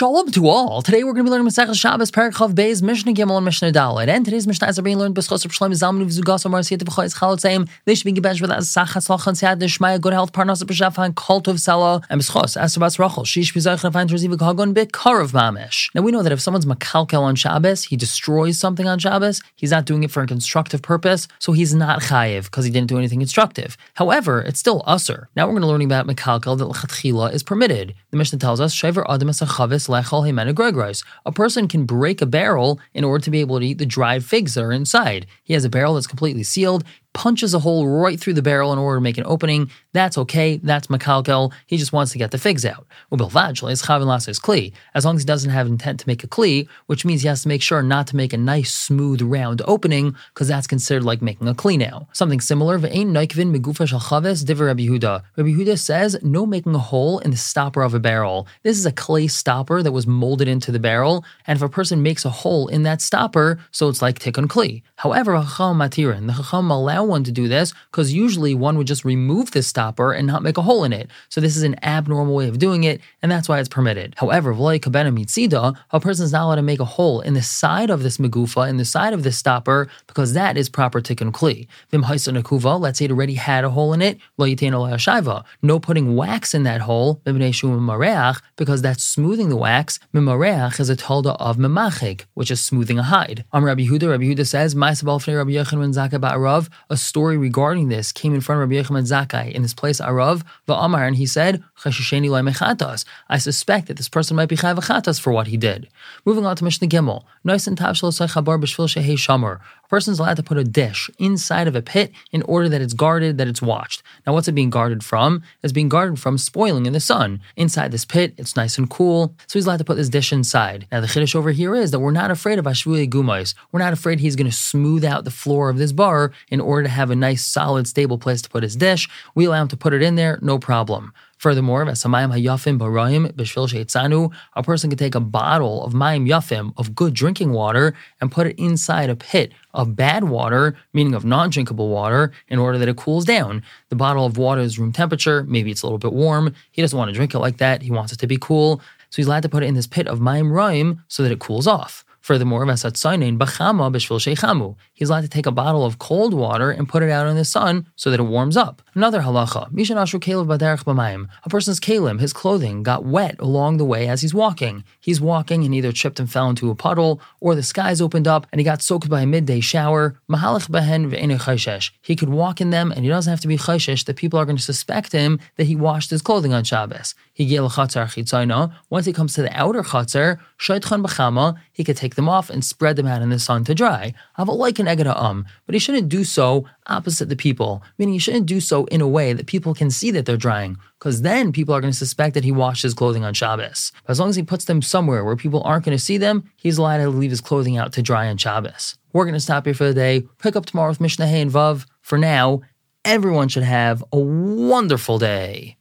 Shalom to all. Today we're going to be learning Masechah Shabbos Parak Beis Mishnah Gimel and Mishnah Dalet. And today's Mishnah is being learned B'schos of Shlomo Zalman V'Zugas Amar Siyat V'Chayis Chalot Seim. They should be gebenched with Asachas Lachan Siyat Deshmaya Good Health Parnas B'Shafan Kol Tov Sela and B'schos Asabas Rachel Shish B'Zayich Nefan Terziv Kagon B'Karav Mamish. Now we know that if someone's makalkel on Shabbos, he destroys something on Shabbos. He's not doing it for a constructive purpose, so he's not chayiv because he didn't do anything constructive. However, it's still usr. Now we're going to learn about makalkel that lechatchila is permitted. The Mishnah tells us Shaver Adam Chavis Lechol Himena a person can break a barrel in order to be able to eat the dried figs that are inside. He has a barrel that's completely sealed punches a hole right through the barrel in order to make an opening. That's okay. That's makalkel. He just wants to get the figs out. Ubilvaj is Chavin Lasser's Kli. As long as he doesn't have intent to make a kli, which means he has to make sure not to make a nice, smooth, round opening, because that's considered like making a kli now. Something similar. Noikvin megufa Rabbi Yehuda. Says no making a hole in the stopper of a barrel. This is a clay stopper that was molded into the barrel, and if a person makes a hole in that stopper, so it's like tikkun kli. However, the chacham allow allow one to do this because usually one would just remove the stopper and not make a hole in it. So this is an abnormal way of doing it, and that's why it's permitted. However, a person is not allowed to make a hole in the side of this megufa, in the side of this stopper, because that is proper tikkun kli. Vim let's say it already had a hole in it, no putting wax in that hole, because that's smoothing the wax. Mimareach is a tolda of memachik, which is smoothing a hide. Am Rabbi Yehuda, Rabbi Yehuda says, Rabbi Yochanan Zakkai Ba'arav, a story regarding this came in front of Rabbi Yochanan Zakkai in this place Arav Va'amar, and he said, I suspect that this person might be chayv for what he did. Moving on to Mishnah Gimel, a person's allowed to put a dish inside of a pit in order that it's guarded, that it's watched. Now, what's it being guarded from? It's being guarded from spoiling in the sun. Inside this pit, it's nice and cool, so he's allowed to put this dish inside. Now, the chiddush over here is that we're not afraid of Ashvuli Gumais. We're not afraid he's going to smooth out the floor of this bar in order to have a nice, solid, stable place to put his dish. We allow him to put it in there, no problem. Furthermore, hayafim barayim b'shvil a person can take a bottle of mayim yafim of good drinking water and put it inside a pit of bad water, meaning of non-drinkable water, in order that it cools down. The bottle of water is room temperature. Maybe it's a little bit warm. He doesn't want to drink it like that. He wants it to be cool. So he's allowed to put it in this pit of mayim rayim so that it cools off. Furthermore, he's allowed to take a bottle of cold water and put it out in the sun so that it warms up. Another halacha, a person's kalim, his clothing, got wet along the way as he's walking. He's walking and either tripped and fell into a puddle, or the skies opened up and he got soaked by a midday shower. He could walk in them and he doesn't have to be chayshish that people are going to suspect him that he washed his clothing on Shabbos. He once he comes to the outer chatzar, he could take them off and spread them out in the sun to dry. Have a like an um, but he shouldn't do so opposite the people, meaning he shouldn't do so in a way that people can see that they're drying, because then people are going to suspect that he washed his clothing on Shabbos. But as long as he puts them somewhere where people aren't going to see them, he's allowed to leave his clothing out to dry on Shabbos. We're going to stop here for the day. Pick up tomorrow with Mishnah Hay and Vav. For now, everyone should have a wonderful day.